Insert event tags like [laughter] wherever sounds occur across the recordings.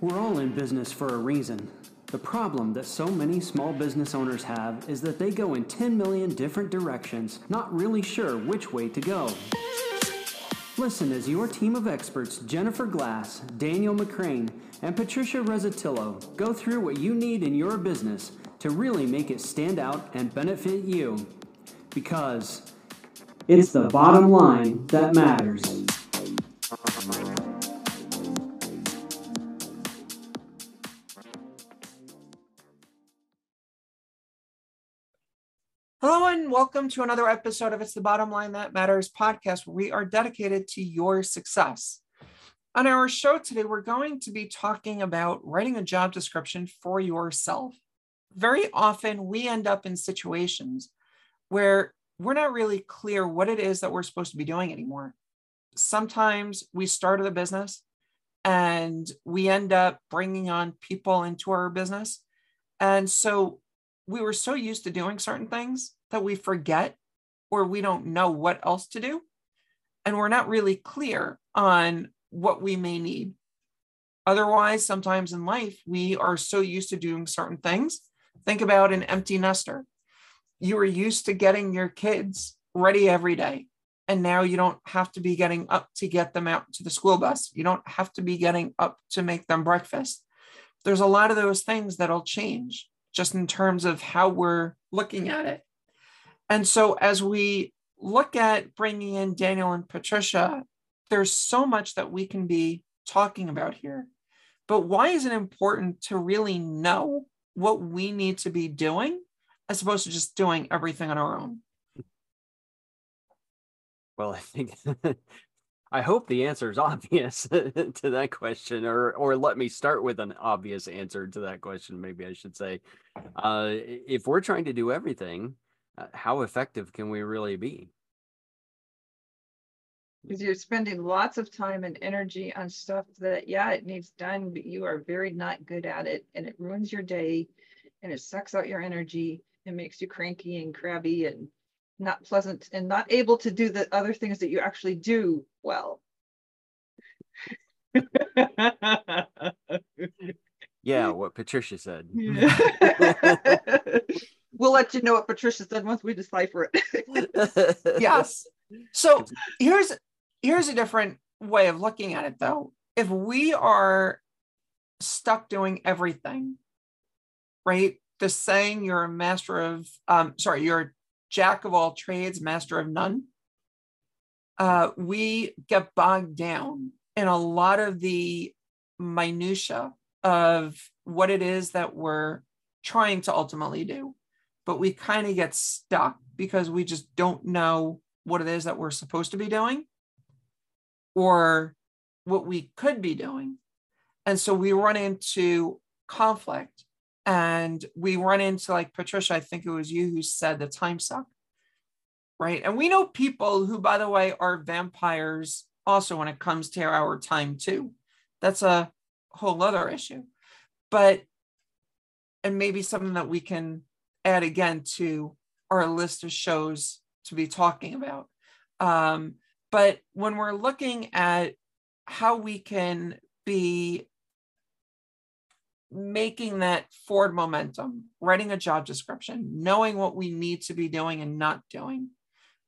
We're all in business for a reason. The problem that so many small business owners have is that they go in 10 million different directions, not really sure which way to go. Listen as your team of experts, Jennifer Glass, Daniel McCraine, and Patricia Reszetylo, go through what you need in your business to really make it stand out and benefit you. Because it's the bottom line that matters. Hello and welcome to another episode of It's the Bottom Line That Matters podcast, where we are dedicated to your success. On our show today, we're going to be talking about writing a job description for yourself. Very often, we end up in situations where we're not really clear what it is that we're supposed to be doing anymore. Sometimes we started a business and we end up bringing on people into our business. And so we were so used to doing certain things that we forget or we don't know what else to do. And we're not really clear on what we may need. Otherwise, sometimes in life, we are so used to doing certain things. Think about an empty nester. You were used to getting your kids ready every day. And now you don't have to be getting up to get them out to the school bus. You don't have to be getting up to make them breakfast. There's a lot of those things that'll change just in terms of how we're looking at it. And so as we look at bringing in Daniel and Patricia, there's so much that we can be talking about here. But why is it important to really know what we need to be doing as opposed to just doing everything on our own? Well, I think [laughs] I hope the answer is [laughs] obvious to that question, or or let me start with an obvious answer to that question. Maybe I should say, uh, if we're trying to do everything, uh, how effective can we really be? Because you're spending lots of time and energy on stuff that, yeah, it needs done, but you are very not good at it, and it ruins your day, and it sucks out your energy, and makes you cranky and crabby and not pleasant and not able to do the other things that you actually do well. yeah, what Patricia said. [laughs] [laughs] we'll let you know what Patricia said once we decipher it. [laughs] yes. So here's here's a different way of looking at it though. If we are stuck doing everything, right? The saying you're a master of um sorry, you're jack of all trades, master of none. Uh, we get bogged down in a lot of the minutia of what it is that we're trying to ultimately do, but we kind of get stuck because we just don't know what it is that we're supposed to be doing or what we could be doing. And so we run into conflict and we run into like patricia i think it was you who said the time suck right? And we know people who by the way are vampires also when it comes to our time too. That's a whole other issue. But and maybe something that we can add again to our list of shows to be talking about. Um, but when we're looking at how we can be making that forward momentum, writing a job description, knowing what we need to be doing and not doing,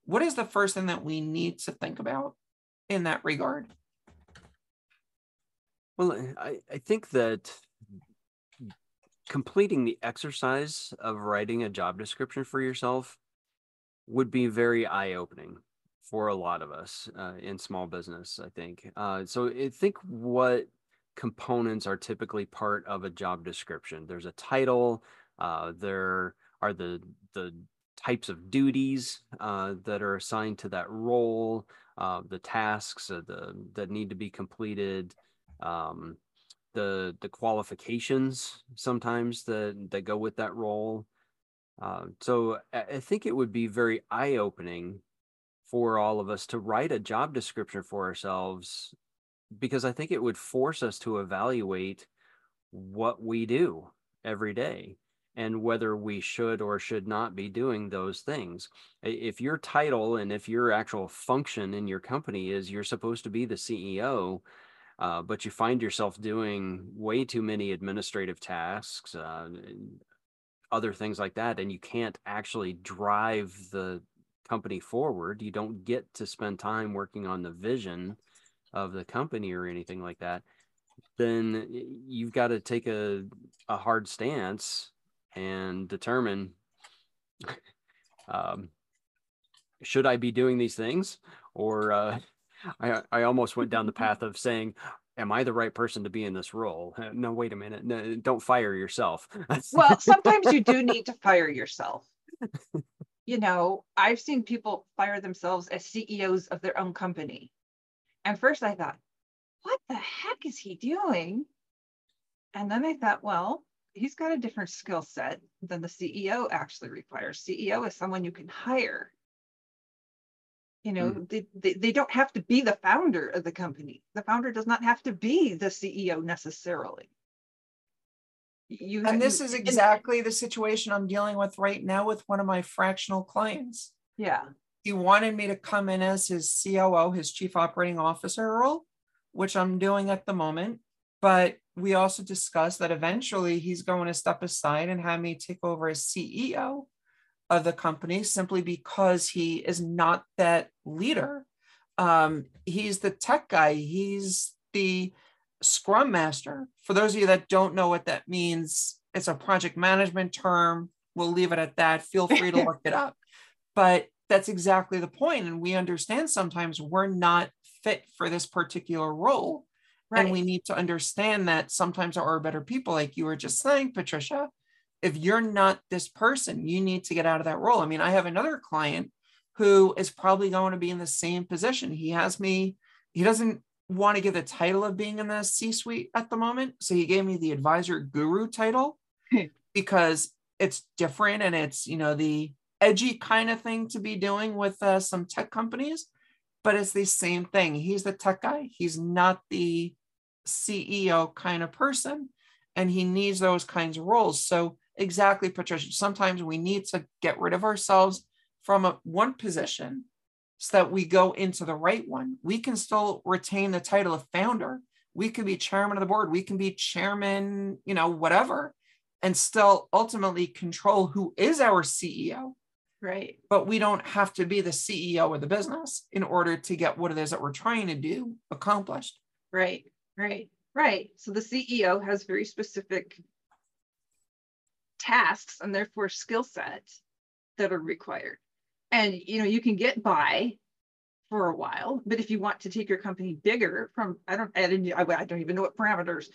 what is the first thing that we need to think about in that regard? Well, I, I think that completing the exercise of writing a job description for yourself would be very eye opening for a lot of us uh, in small business, I think. Uh, so I think what components are typically part of a job description. There's a title. Uh, there are the the types of duties uh, that are assigned to that role, uh, the tasks uh, the, that need to be completed, um, the the qualifications sometimes that that go with that role. Uh, so I think it would be very eye opening for all of us to write a job description for ourselves because I think it would force us to evaluate what we do every day and whether we should or should not be doing those things. If your title and if your actual function in your company is you're supposed to be the CEO, uh, but you find yourself doing way too many administrative tasks, uh, other things like that, and you can't actually drive the company forward. You don't get to spend time working on the vision of the company or anything like that. Then you've got to take a, a hard stance and determine [laughs] um, should I be doing these things? Or uh, I, I almost went down the [laughs] path of saying, am I the right person to be in this role? No, wait a minute. No, don't fire yourself. [laughs] well, sometimes you do need to fire yourself. You know, I've seen people fire themselves as CEOs of their own company. And first I thought, what the heck is he doing? And then I thought, well, he's got a different skill set than the CEO actually requires. CEO is someone you can hire. You know, mm. they, they, they don't have to be the founder of the company. The founder does not have to be the CEO necessarily. You and this you, is exactly and, the situation I'm dealing with right now with one of my fractional clients. Yeah. He wanted me to come in as his COO, his chief operating officer role, which I'm doing at the moment. But we also discussed that eventually he's going to step aside and have me take over as CEO of the company simply because he is not that leader. Um, he's the tech guy, he's the scrum master. For those of you that don't know what that means, it's a project management term. We'll leave it at that. Feel free to [laughs] look it up. But that's exactly the point. And we understand sometimes we're not fit for this particular role. Right. And we need to understand that sometimes there are better people, like you were just saying, Patricia. If you're not this person, you need to get out of that role. I mean, I have another client who is probably going to be in the same position. He has me, he doesn't want to give the title of being in the C suite at the moment. So he gave me the advisor guru title hmm. because it's different and it's, you know, the edgy kind of thing to be doing with uh, some tech companies, but it's the same thing. He's the tech guy, he's not the CEO kind of person, and he needs those kinds of roles. So, exactly, Patricia, sometimes we need to get rid of ourselves from a, one position so that we go into the right one. We can still retain the title of founder. We can be chairman of the board. We can be chairman, you know, whatever, and still ultimately control who is our CEO. Right. But we don't have to be the CEO of the business in order to get what it is that we're trying to do accomplished. Right. Right. Right. So the CEO has very specific tasks and therefore skill sets that are required. And you know, you can get by for a while, but if you want to take your company bigger from I don't I didn't I don't even know what parameters.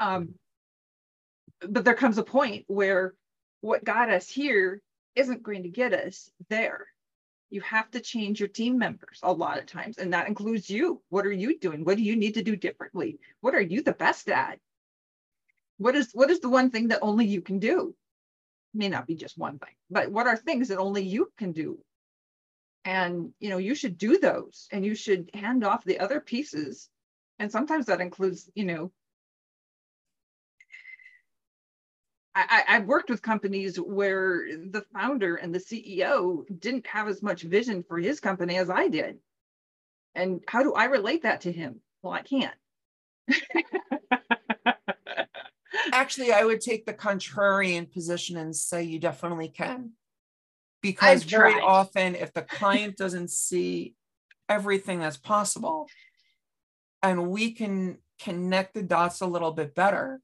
Um, but there comes a point where what got us here isn't going to get us there. You have to change your team members a lot of times and that includes you. What are you doing? What do you need to do differently? What are you the best at? What is what is the one thing that only you can do? May not be just one thing but what are things that only you can do? And you know you should do those and you should hand off the other pieces. And sometimes that includes you know I, I've worked with companies where the founder and the CEO didn't have as much vision for his company as I did. And how do I relate that to him? Well, I can't. Actually, I would take the contrarian position and say you definitely can. Um, because very often, if the [laughs] client doesn't see everything that's possible and we can connect the dots a little bit better,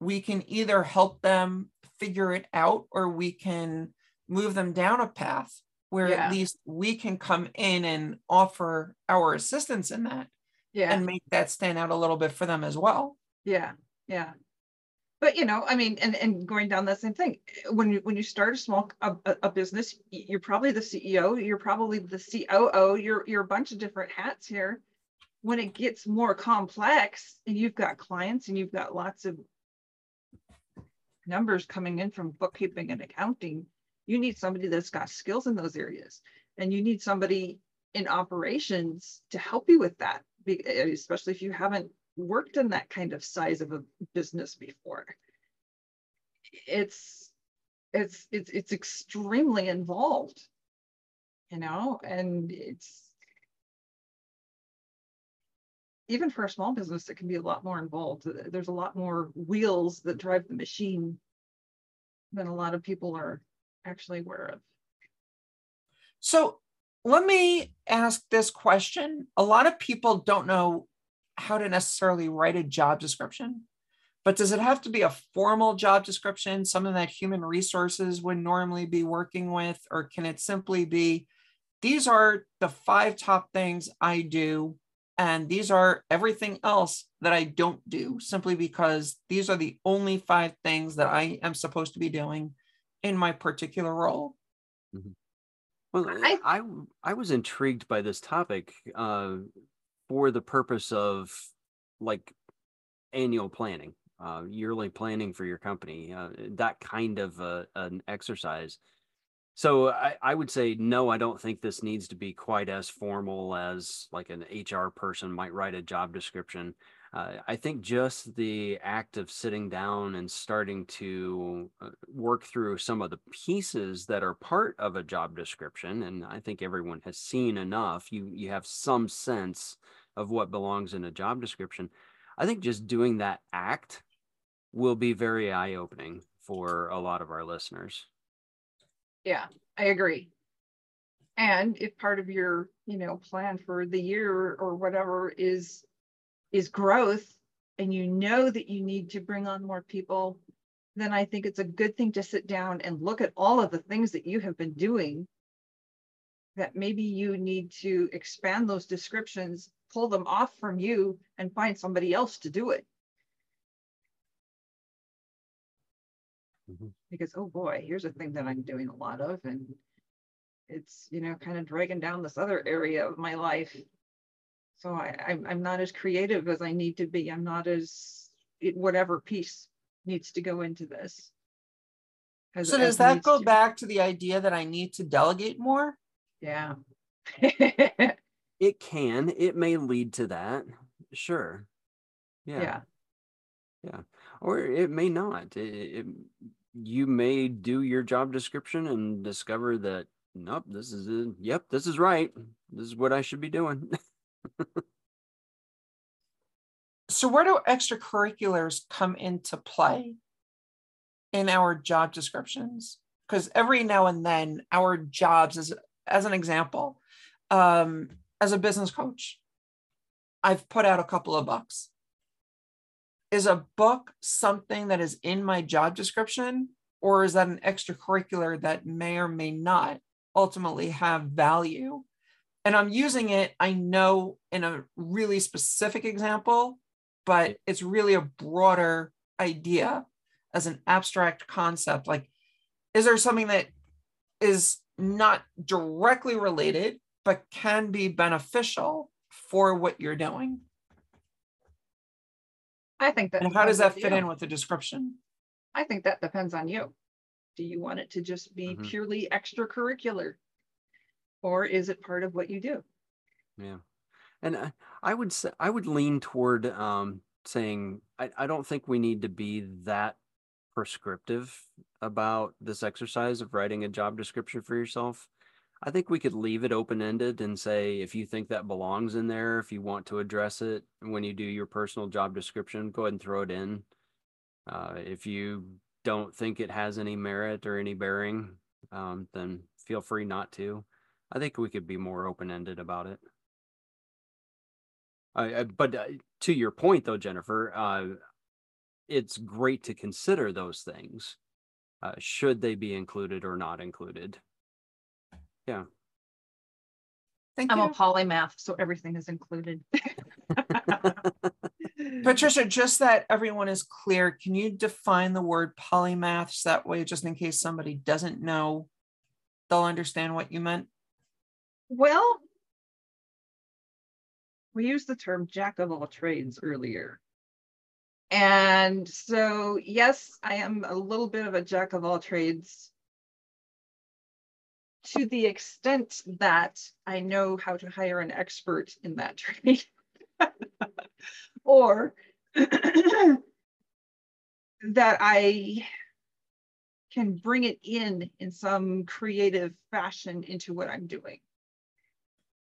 we can either help them figure it out or we can move them down a path where yeah. at least we can come in and offer our assistance in that yeah. and make that stand out a little bit for them as well. Yeah yeah. But you know i mean and, and going down that same thing when you when you start a small a, a business you're probably the ceo you're probably the coo you're you're a bunch of different hats here. When it gets more complex and you've got clients and you've got lots of numbers coming in from bookkeeping and accounting, you need somebody that's got skills in those areas. And you need somebody in operations to help you with that, especially if you haven't worked in that kind of size of a business before. It's it's it's it's extremely involved, you know, and it's even for a small business, it can be a lot more involved. There's a lot more wheels that drive the machine than a lot of people are actually aware of. So let me ask this question. A lot of people don't know how to necessarily write a job description, but does it have to be a formal job description, something that human resources would normally be working with, or can it simply be these are the five top things I do, and these are everything else that I don't do simply because these are the only five things that I am supposed to be doing in my particular role? Mm-hmm. Well, I, I, I was intrigued by this topic uh, for the purpose of like annual planning, uh, yearly planning for your company, uh, that kind of uh, an exercise. So I, I would say no, I don't think this needs to be quite as formal as like an HR person might write a job description. Uh, I think just the act of sitting down and starting to uh, work through some of the pieces that are part of a job description, and I think everyone has seen enough. You you have some sense of what belongs in a job description. I think just doing that act will be very eye opening for a lot of our listeners. Yeah, I agree. And if part of your, you know, plan for the year or whatever is is growth and you know that you need to bring on more people, then I think it's a good thing to sit down and look at all of the things that you have been doing that maybe you need to expand those descriptions, pull them off from you and find somebody else to do it. Mm-hmm. Because, oh boy, here's a thing that I'm doing a lot of, and it's, you know, kind of dragging down this other area of my life so I, I'm, I'm not as creative as I need to be. I'm not as it, whatever piece needs to go into this. So does that go to. back to the idea that I need to delegate more? Yeah. it can. It may lead to that. Sure. Yeah. Yeah. Yeah. Or it may not. It, it, you may do your job description and discover that nope, this is. Yep, this is right. This is what I should be doing. [laughs] so where do extracurriculars come into play in our job descriptions? Because every now and then our jobs, as, as an example, um, as a business coach, I've put out a couple of books. Is a book something that is in my job description, or is that an extracurricular that may or may not ultimately have value and I'm using it, I know, in a really specific example, but it's really a broader idea as an abstract concept. Like, is there something that is not directly related, but can be beneficial for what you're doing? I think that. And how does that fit you. in with the description? I think that depends on you. Do you want it to just be mm-hmm. purely extracurricular? or is it part of what you do? Yeah. And I, I would say, I would lean toward um, saying, I, I don't think we need to be that prescriptive about this exercise of writing a job description for yourself. I think we could leave it open ended and say if you think that belongs in there, if you want to address it when you do your personal job description, go ahead and throw it in. Uh, if you don't think it has any merit or any bearing, um, then feel free not to. I think we could be more open ended about it. I, but uh, to your point, though, Jennifer, uh, it's great to consider those things. Uh, should they be included or not included? Yeah. Thank you. I'm you. a polymath, so everything is included. [laughs] Patricia, just that everyone is clear, can you define the word polymath so that way, just in case somebody doesn't know, they'll understand what you meant? Well, we used the term jack of all trades earlier. And so, yes, I am a little bit of a jack of all trades to the extent that I know how to hire an expert in that [laughs] trade. or [clears throat] that I can bring it in in some creative fashion into what I'm doing.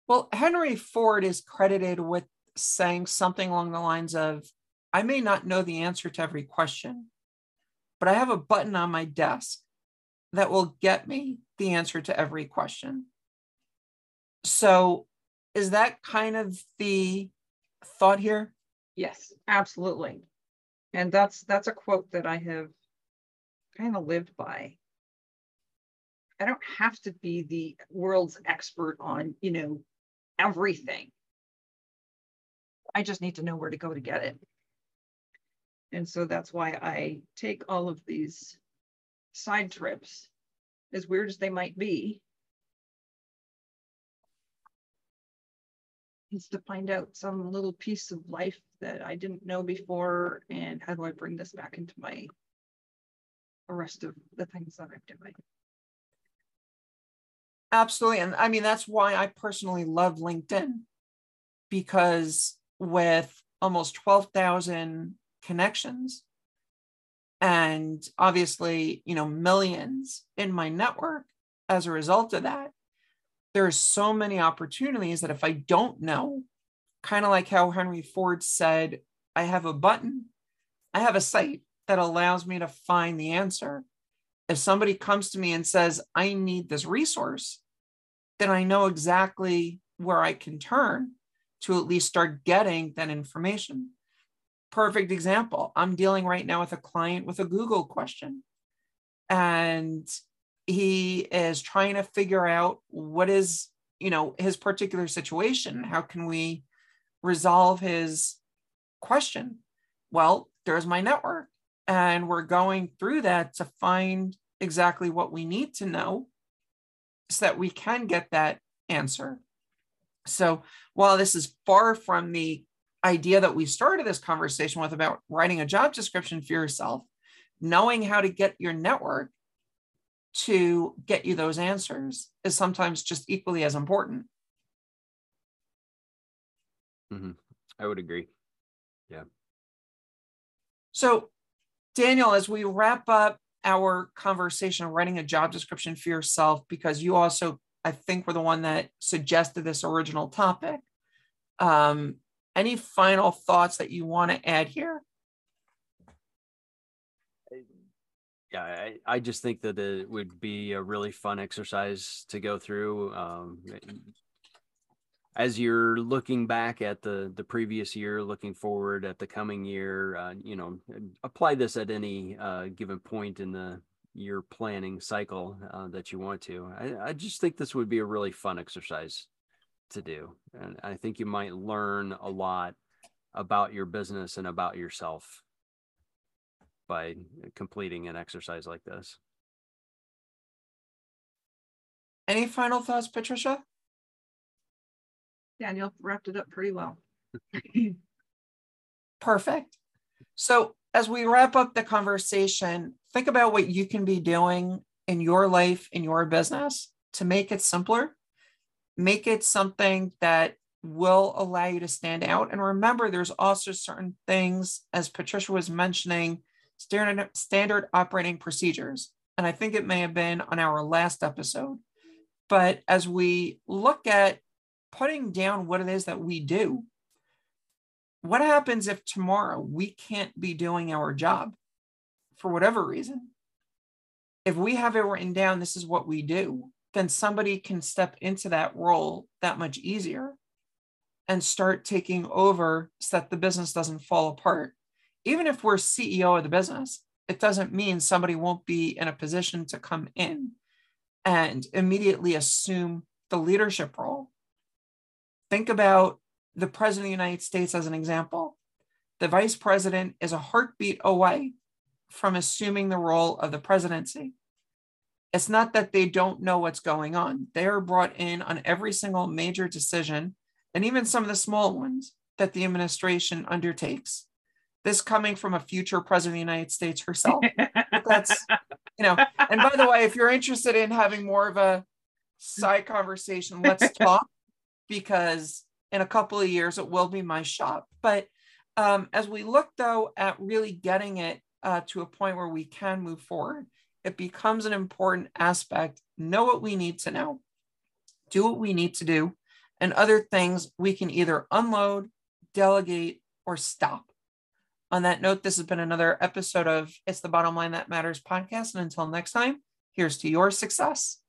Well, Henry Ford is credited with saying something along the lines of, I may not know the answer to every question, but I have a button on my desk that will get me the answer to every question. So, is that kind of the thought here? Yes, absolutely. And that's that's a quote that I have kind of lived by. I don't have to be the world's expert on, you know, everything. I just need to know where to go to get it. And so that's why I take all of these side trips, as weird as they might be, is to find out some little piece of life that I didn't know before, and how do I bring this back into my the rest of the things that I'm doing. Absolutely. And I mean, that's why I personally love LinkedIn because with almost 12,000 connections and obviously, you know, millions in my network as a result of that, there's so many opportunities that if I don't know, kind of like how Henry Ford said, I have a button, I have a site that allows me to find the answer. If somebody comes to me and says, I need this resource, then I know exactly where I can turn to at least start getting that information. Perfect example. I'm dealing right now with a client with a Google question. And he is trying to figure out what is, you know, his particular situation. How can we resolve his question? Well, there's my network. And we're going through that to find exactly what we need to know so that we can get that answer. So while this is far from the idea that we started this conversation with about writing a job description for yourself, knowing how to get your network to get you those answers is sometimes just equally as important. Mm-hmm. I would agree. Yeah. So, Daniel, as we wrap up our conversation of writing a job description for yourself, because you also, I think, were the one that suggested this original topic. Um, any final thoughts that you want to add here? yeah I, I just think that it would be a really fun exercise to go through um, as you're looking back at the the previous year looking forward at the coming year uh, you know apply this at any uh, given point in the year planning cycle uh, that you want to I, I just think this would be a really fun exercise to do and i think you might learn a lot about your business and about yourself by completing an exercise like this. Any final thoughts, Patricia? Daniel wrapped it up pretty well. [laughs] Perfect. So, as we wrap up the conversation, think about what you can be doing in your life, in your business to make it simpler, make it something that will allow you to stand out. And remember, there's also certain things, as Patricia was mentioning, standard, standard operating procedures. And I think it may have been on our last episode. But as we look at putting down what it is that we do, what happens if tomorrow we can't be doing our job for whatever reason? If we have it written down, this is what we do, then somebody can step into that role that much easier and start taking over so that the business doesn't fall apart even if we're CEO of the business, it doesn't mean somebody won't be in a position to come in and immediately assume the leadership role. Think about the president of the United States as an example. The vice president is a heartbeat away from assuming the role of the presidency. It's not that they don't know what's going on. They are brought in on every single major decision and even some of the small ones that the administration undertakes this coming from a future president of the United States herself. that's, you know, and by the way, if you're interested in having more of a side conversation, let's talk because in a couple of years it will be my shop. But um, as we look though at really getting it uh, to a point where we can move forward, it becomes an important aspect. Know what we need to know, do what we need to do, and other things we can either unload, delegate, or stop. On that note, this has been another episode of It's the Bottom Line That Matters podcast. And until next time, here's to your success.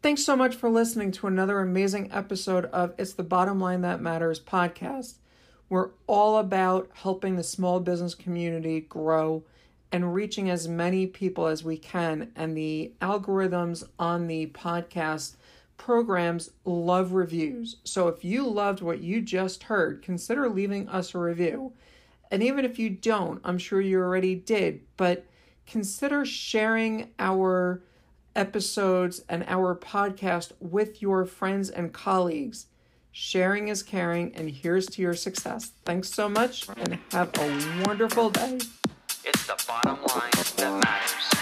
Thanks so much for listening to another amazing episode of It's the Bottom Line That Matters podcast. We're all about helping the small business community grow and reaching as many people as we can. And the algorithms on the podcast programs love reviews. So if you loved what you just heard, consider leaving us a review. And even if you don't, I'm sure you already did, but consider sharing our episodes and our podcast with your friends and colleagues. Sharing is caring, and here's to your success. Thanks so much, and have a wonderful day. It's the bottom line that matters.